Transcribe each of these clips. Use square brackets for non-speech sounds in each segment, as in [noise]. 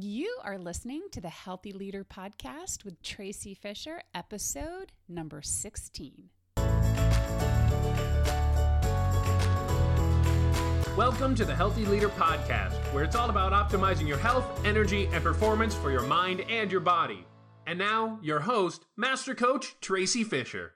You are listening to the Healthy Leader Podcast with Traci Fisher, episode number 16. Welcome to the Healthy Leader Podcast, where it's all about optimizing your health, energy, and performance for your mind and your body. And now, your host, Master Coach Traci Fisher.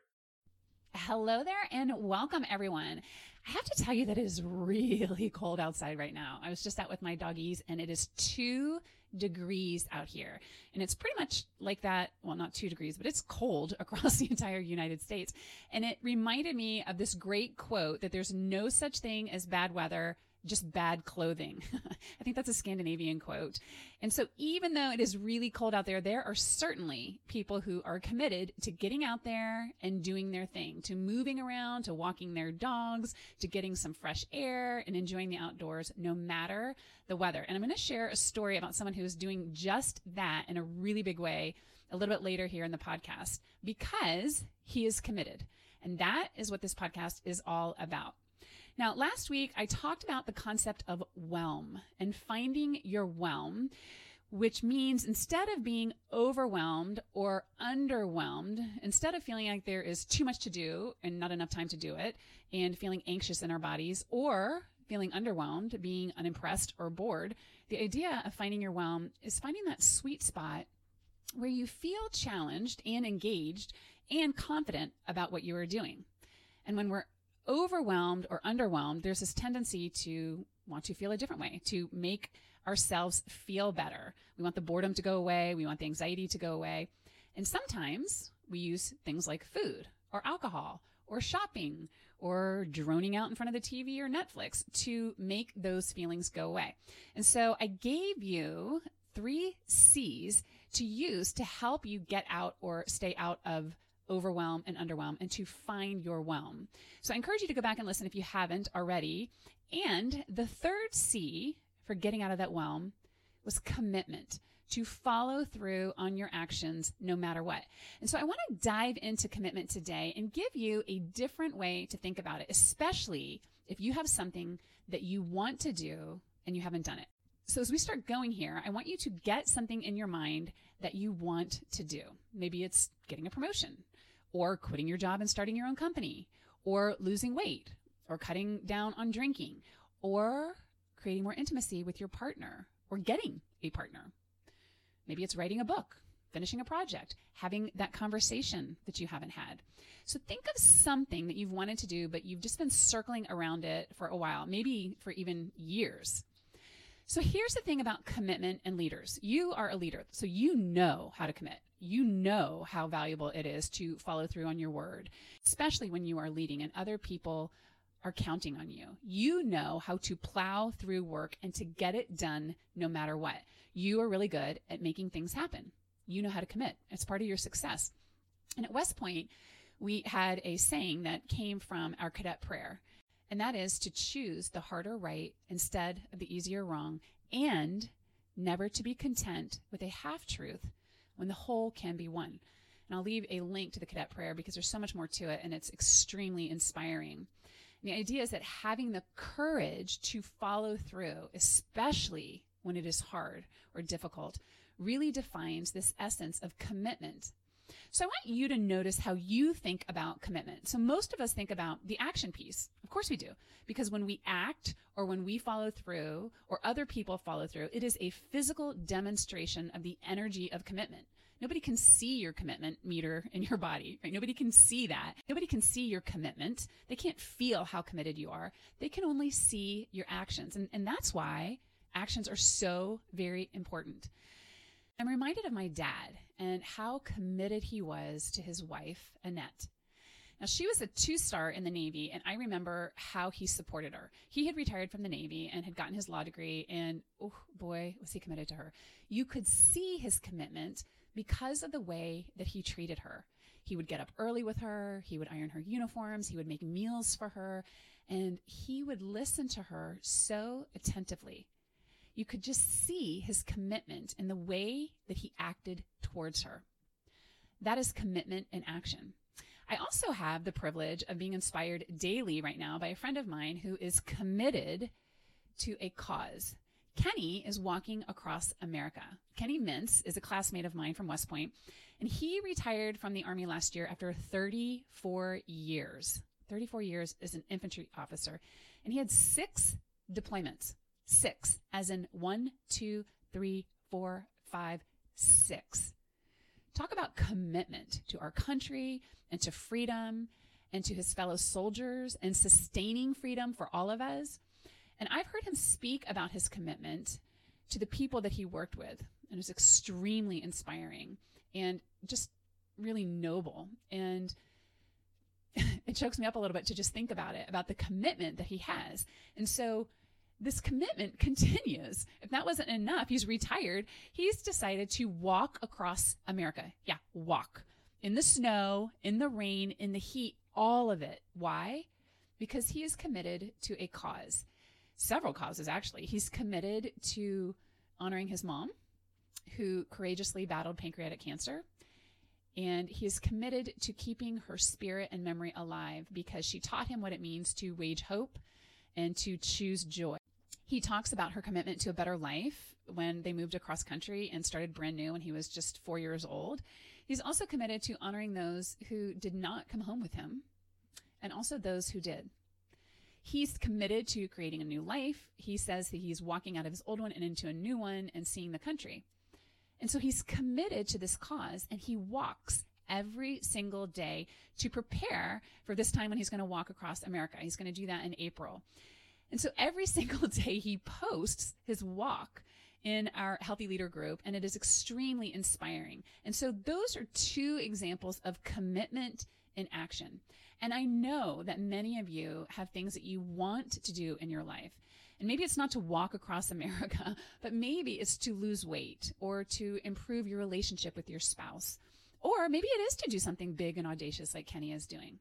Hello there, and welcome everyone. I have to tell you that it is really [laughs] cold outside right now. I was just out with my doggies, and it is two degrees out here. And it's pretty much like that. Well, not two degrees, but it's cold [laughs] across the entire United States. And it reminded me of this great quote that there's no such thing as bad weather just bad clothing. [laughs] I think that's a Scandinavian quote. And so even though it is really cold out there, there are certainly people who are committed to getting out there and doing their thing, to moving around, to walking their dogs, to getting some fresh air and enjoying the outdoors no matter the weather. And I'm going to share a story about someone who is doing just that in a really big way a little bit later here in the podcast because he is committed. And that is what this podcast is all about. Now, last week I talked about the concept of whelm and finding your whelm, which means instead of being overwhelmed or underwhelmed, instead of feeling like there is too much to do and not enough time to do it, and feeling anxious in our bodies, or feeling underwhelmed, being unimpressed or bored, the idea of finding your whelm is finding that sweet spot where you feel challenged and engaged and confident about what you are doing. And when we're overwhelmed or underwhelmed, there's this tendency to want to feel a different way, to make ourselves feel better. We want the boredom to go away. We want the anxiety to go away. And sometimes we use things like food or alcohol or shopping or droning out in front of the TV or Netflix to make those feelings go away. And so I gave you three C's to use to help you get out or stay out of overwhelm and underwhelm and to find your whelm. So I encourage you to go back and listen if you haven't already. And the third C for getting out of that whelm was commitment to follow through on your actions no matter what. And so I want to dive into commitment today and give you a different way to think about it, especially if you have something that you want to do and you haven't done it. So as we start going here, I want you to get something in your mind that you want to do. Maybe it's getting a promotion or quitting your job and starting your own company or losing weight or cutting down on drinking or creating more intimacy with your partner or getting a partner. Maybe it's writing a book, finishing a project, having that conversation that you haven't had. So think of something that you've wanted to do, but you've just been circling around it for a while, maybe for even years. So here's the thing about commitment and leaders. You are a leader, so you know how to commit. You know how valuable it is to follow through on your word, especially when you are leading and other people are counting on you. You know how to plow through work and to get it done no matter what. You are really good at making things happen. You know how to commit. It's part of your success. And at West Point, we had a saying that came from our cadet prayer, and that is to choose the harder right instead of the easier wrong, and never to be content with a half truth when the whole can be won. And I'll leave a link to the cadet prayer because there's so much more to it, and it's extremely inspiring. The idea is that having the courage to follow through, especially when it is hard or difficult, really defines this essence of commitment. So I want you to notice how you think about commitment. So most of us think about the action piece. Of course we do. Because when we act or when we follow through or other people follow through, it is a physical demonstration of the energy of commitment. Nobody can see your commitment meter in your body, right? Nobody can see that. Nobody can see your commitment. They can't feel how committed you are. They can only see your actions. And, and that's why actions are so very important. I'm reminded of my dad and how committed he was to his wife, Annette. Now, she was a two star in the Navy, and I remember how he supported her. He had retired from the Navy and had gotten his law degree, and oh boy, was he committed to her. You could see his commitment because of the way that he treated her. He would get up early with her, he would iron her uniforms, he would make meals for her, and he would listen to her so attentively. You could just see his commitment in the way that he acted towards her. That is commitment in action. I also have the privilege of being inspired daily right now by a friend of mine who is committed to a cause Kenny is walking across America. Kenny Mintz is a classmate of mine from West Point, and he retired from the Army last year after 34 years. 34 years as an infantry officer. And he had six deployments. Six, as in one, two, three, four, five, six. Talk about commitment to our country and to freedom and to his fellow soldiers and sustaining freedom for all of us. And I've heard him speak about his commitment to the people that he worked with. And it was extremely inspiring and just really noble. And [laughs] it chokes me up a little bit to just think about it, about the commitment that he has. And so this commitment continues. If that wasn't enough, he's retired. He's decided to walk across America. Yeah, walk in the snow, in the rain, in the heat, all of it. Why? Because he is committed to a cause. Several causes, actually. He's committed to honoring his mom, who courageously battled pancreatic cancer. And he is committed to keeping her spirit and memory alive because she taught him what it means to wage hope and to choose joy. He talks about her commitment to a better life when they moved across country and started brand new when he was just four years old. He's also committed to honoring those who did not come home with him and also those who did. He's committed to creating a new life. He says that he's walking out of his old one and into a new one and seeing the country. And so he's committed to this cause and he walks every single day to prepare for this time when he's going to walk across America. He's going to do that in April. And so every [laughs] single day he posts his walk in our Healthy Leader group, and it is extremely inspiring. And so those are two examples of commitment in action. And I know that many of you have things that you want to do in your life. And maybe it's not to walk across [laughs] America, but maybe it's to lose weight or to improve your relationship with your spouse. Or maybe it is to do something big and audacious like Kenny is doing.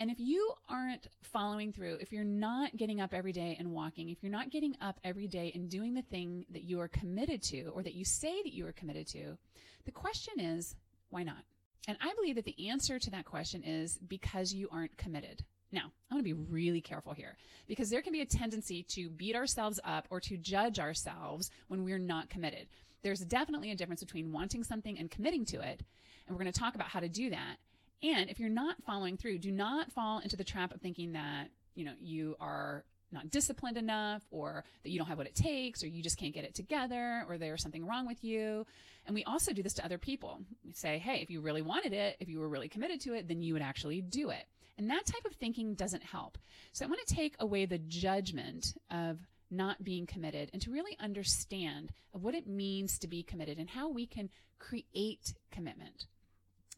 And if you aren't following through, if you're not getting up every day and walking, if you're not getting up every day and doing the thing that you are committed to or that you say that you are committed to, the question is, why not? And I believe that the answer to that question is because you aren't committed. Now, I want to be really careful here because there can be a tendency to beat ourselves up or to judge ourselves when we're not committed. There's definitely a difference between wanting something and committing to it. And we're going to talk about how to do that. And if you're not following through, do not fall into the trap of thinking that, you know, you are not disciplined enough or that you don't have what it takes or you just can't get it together or there's something wrong with you. And we also do this to other people. We say, hey, if you really wanted it, if you were really committed to it, then you would actually do it. And that type of thinking doesn't help. So I want to take away the judgment of not being committed and to really understand of what it means to be committed and how we can create commitment.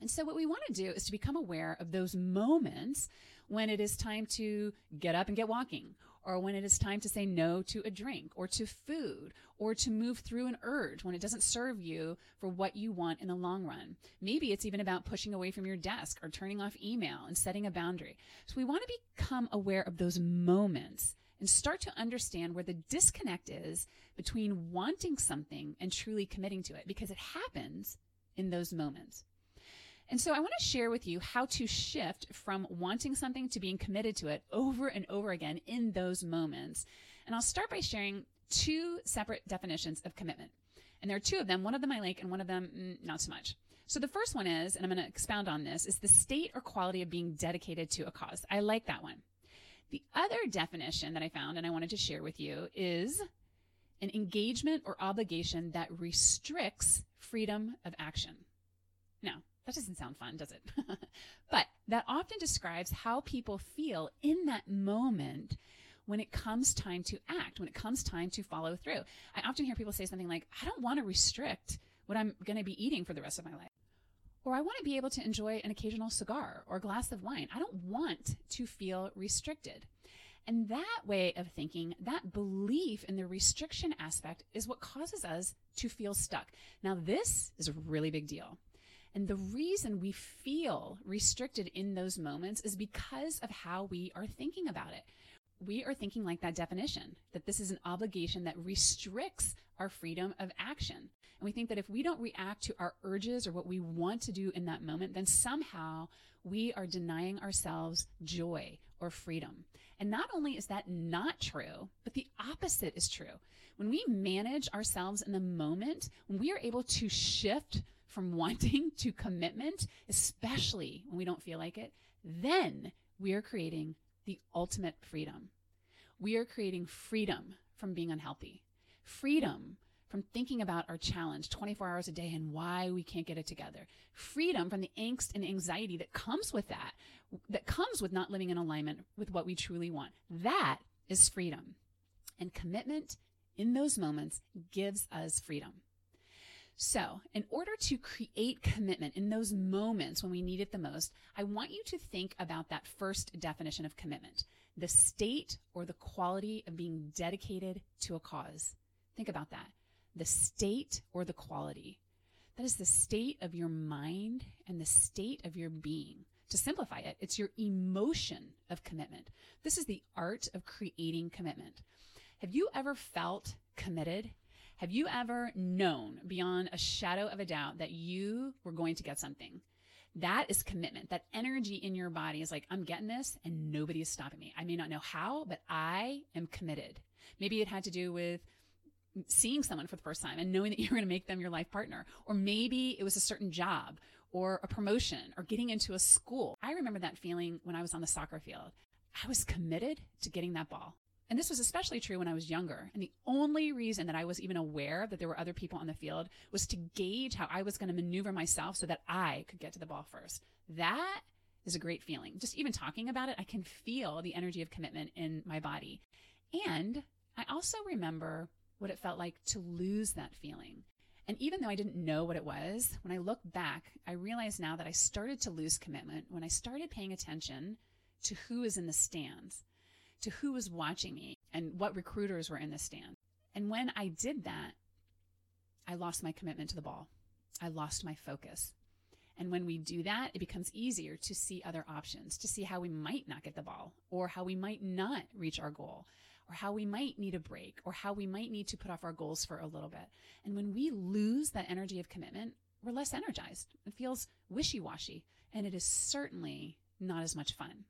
And so what we want to do is to become aware of those moments when it is time to get up and get walking or when it is time to say no to a drink or to food or to move through an urge when it doesn't serve you for what you want in the long run. Maybe it's even about pushing away from your desk or turning off email and setting a boundary. So we want to become aware of those moments and start to understand where the disconnect is between wanting something and truly committing to it because it happens in those moments. And so I want to share with you how to shift from wanting something to being committed to it over and over again in those moments. And I'll start by sharing two separate definitions of commitment. And there are two of them. One of them I like and one of them mm, not so much. So the first one is, and I'm going to expound on this, is the state or quality of being dedicated to a cause. I like that one. The other definition that I found and I wanted to share with you is an engagement or obligation that restricts freedom of action. Now, that doesn't sound fun, does it? [laughs] but that often describes how people feel in that moment when it comes time to act, when it comes time to follow through. I often hear people say something like, I don't want to restrict what I'm going to be eating for the rest of my life. Or I want to be able to enjoy an occasional cigar or glass of wine. I don't want to feel restricted. And that way of thinking, that belief in the restriction aspect is what causes us to feel stuck. Now, this is a really big deal. And the reason we feel restricted in those moments is because of how we are thinking about it. we are thinking like that definition that this is an obligation that restricts our freedom of action. And we think that if we don't react to our urges or what we want to do in that moment, then somehow we are denying ourselves joy or freedom. And not only is that not true, but the opposite is true. When we manage ourselves in the moment, when we are able to shift from [laughs] wanting to commitment, especially when we don't feel like it, then we are creating the ultimate freedom. We are creating freedom from being unhealthy, freedom from thinking about our challenge 24 hours a day and why we can't get it together, freedom from the angst and anxiety that comes with that, that comes with not living in alignment with what we truly want. That is freedom. And commitment in those moments gives us freedom. So, in order to create commitment in those moments when we need it the most, I want you to think about that first definition of commitment the state or the quality of being dedicated to a cause. Think about that. The state or the quality. That is the state of your mind and the state of your being. To simplify it, it's your emotion of commitment. This is the art of creating commitment. Have you ever felt committed? Have you ever known beyond a shadow of a doubt that you were going to get something? That is commitment. That energy in your body is like, I'm getting this and nobody is stopping me. I may not know how, but I am committed. Maybe it had to do with seeing someone for the first time and knowing that [laughs] you're going to make them your life partner. Or maybe it was a certain job or a promotion or getting into a school. I remember that feeling when I was on the soccer field. I was committed to getting that ball. And this was especially true when I was younger. And the only reason that I was even aware that there were other people on the field was to gauge how I was going to maneuver myself so that I could get to the ball first. That is a great feeling. Just even talking about it, I can feel the energy of commitment in my body. And I also remember what it felt like to lose that feeling. And even though I didn't know what it was, when I look back, I realize now that I started to lose commitment when I started paying attention to who is in the stands to who was watching me and what recruiters were in the stand. And when I did that, I lost my commitment to the ball. I lost my focus. And when we do that, it becomes easier to see other options, to see how we might not get the ball, or how we might not reach our goal, or how we might need a break, or how we might need to put off our goals for a little bit. And when we lose that energy of commitment, we're less energized. It feels wishy washy, and it is certainly not as much fun.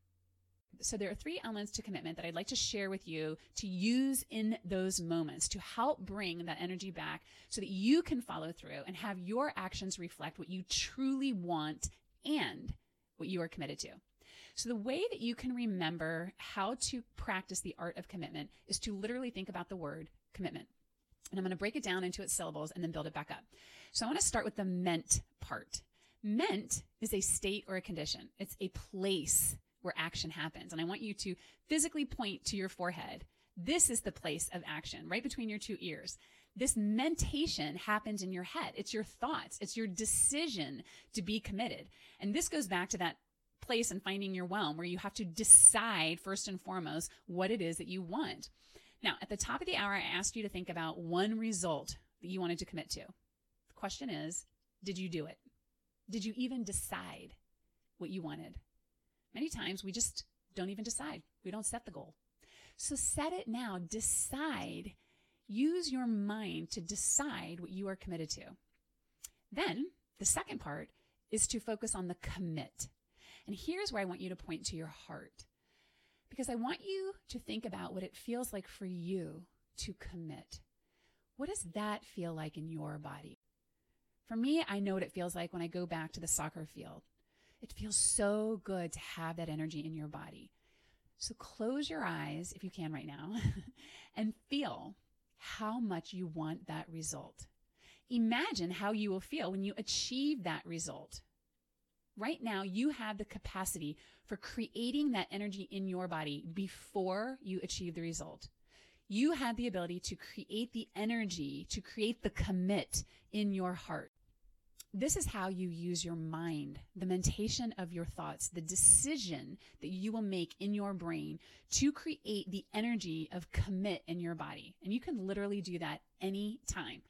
So there are three elements to commitment that I'd like to share with you to use in those moments to help bring that energy back so that you can follow through and have your actions reflect what you truly want and what you are committed to. So the way that you can remember how to practice the art of commitment is to literally think about the word commitment. And I'm going to break it down into its syllables and then build it back up. So I want to start with the meant part. Meant is a state or a condition. It's a place where action happens. And I want you to physically point to your forehead. This is the place of action, right between your two ears. This mentation happens in your head. It's your thoughts. It's your decision to be committed. And this goes back to that place in finding your whelm where you have to decide first and foremost what it is that you want. Now, at the top of the hour, I asked you to think about one result that you wanted to commit to. The question is, did you do it? Did you even decide what you wanted? Many times we just don't even decide. We don't set the goal. So set it now. Decide. Use your mind to decide what you are committed to. Then the second part is to focus on the commit. And here's where I want you to point to your heart. Because I want you to think about what it feels like for you to commit. What does that feel like in your body? For me, I know what it feels like when I go back to the soccer field. It feels so good to have that energy in your body. So close your eyes if you can right now [laughs] and feel how much you want that result. Imagine how you will feel when you achieve that result. Right now, you have the capacity for creating that energy in your body before you achieve the result. You have the ability to create the energy, to create the commit in your heart. This is how you use your mind, the mentation of your thoughts, the decision that you will make in your brain to create the energy of commit in your body. And you can literally do that anytime.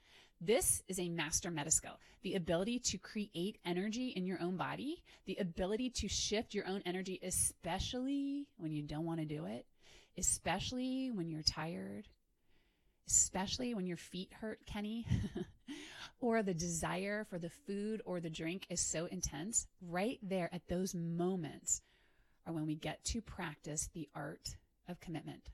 This is a master metaskill. The ability to create energy in your own body, the ability to shift your own energy, especially when you don't want to do it, especially when you're tired, especially when your feet hurt, Kenny, [laughs] or the desire for the food or the drink is so intense, right there at those moments are when we get to practice the art of commitment.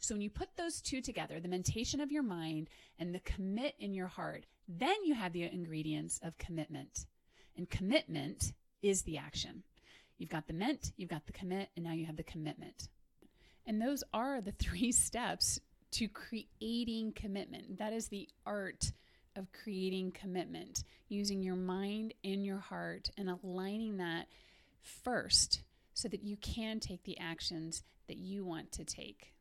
So when you put those two together, the mentation of your mind and the commit in your heart, then you have the ingredients of commitment. And commitment is the action. You've got the ment, you've got the commit, and now you have the commitment. And those are the [laughs] three steps to creating commitment. That is the art of creating commitment, using your mind and your heart and aligning that first so that you can take the actions that you want to take.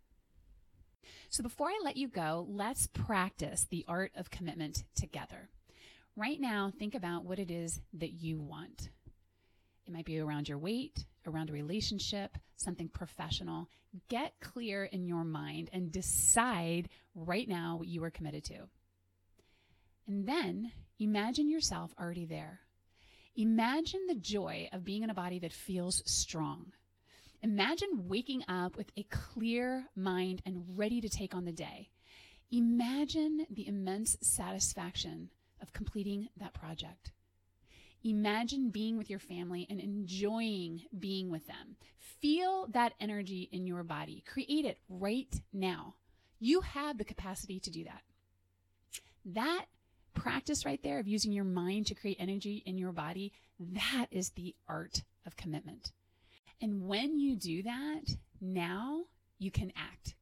So before I let you go, let's practice the art of commitment together. Right now, think about what it is that you want. It might be around your weight, around a relationship, something professional. Get clear in your mind and decide right now what you are committed to. And then imagine yourself already there. Imagine the joy of being in a body that feels strong. Imagine waking up with a clear mind and ready to take on the day. Imagine the immense satisfaction of completing that project. Imagine being with your family and enjoying being with them. Feel that energy in your body. Create it right now. You have the capacity to do that. That practice right there of using your mind to create energy in your body, that is the art of commitment. And when you do that, now you can act.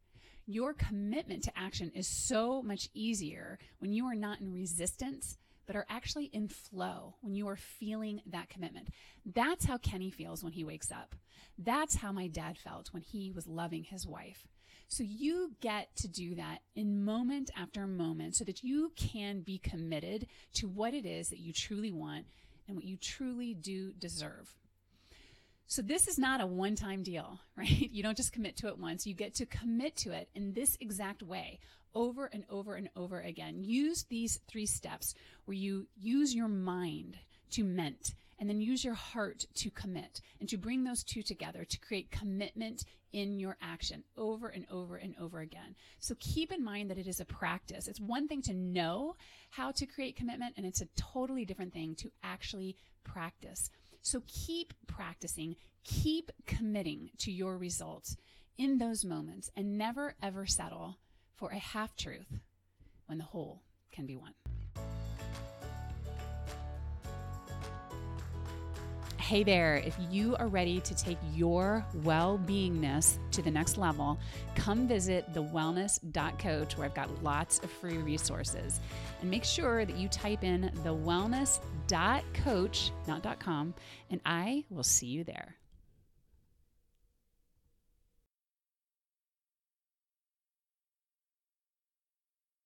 Your commitment to action is so much easier when you are not in resistance, but are actually in flow, when you are feeling that commitment. That's how Kenny feels when he wakes up. That's how my dad felt when he was loving his wife. So you get to do that in moment after moment so that you can be committed to what it is that you truly want and what you truly do deserve. So this is not a one-time deal, [laughs] right? You don't just commit to it once. You get to commit to it in this exact way over and over and over again. Use these three steps where you use your mind to ment and then use your heart to commit and to bring those two together to create commitment in your action over and over and over again. So keep in mind that it is a practice. It's one thing to know how to create commitment and it's a totally different thing to actually practice. So keep practicing, keep committing to your results in those moments and never ever settle for a half truth when the whole can be won. Hey there, if you are ready to take your well beingness to the next level, come visit thewellness.coach where I've got lots of free resources. And make sure that you type in thewellness.coach, not .com, and I will see you there.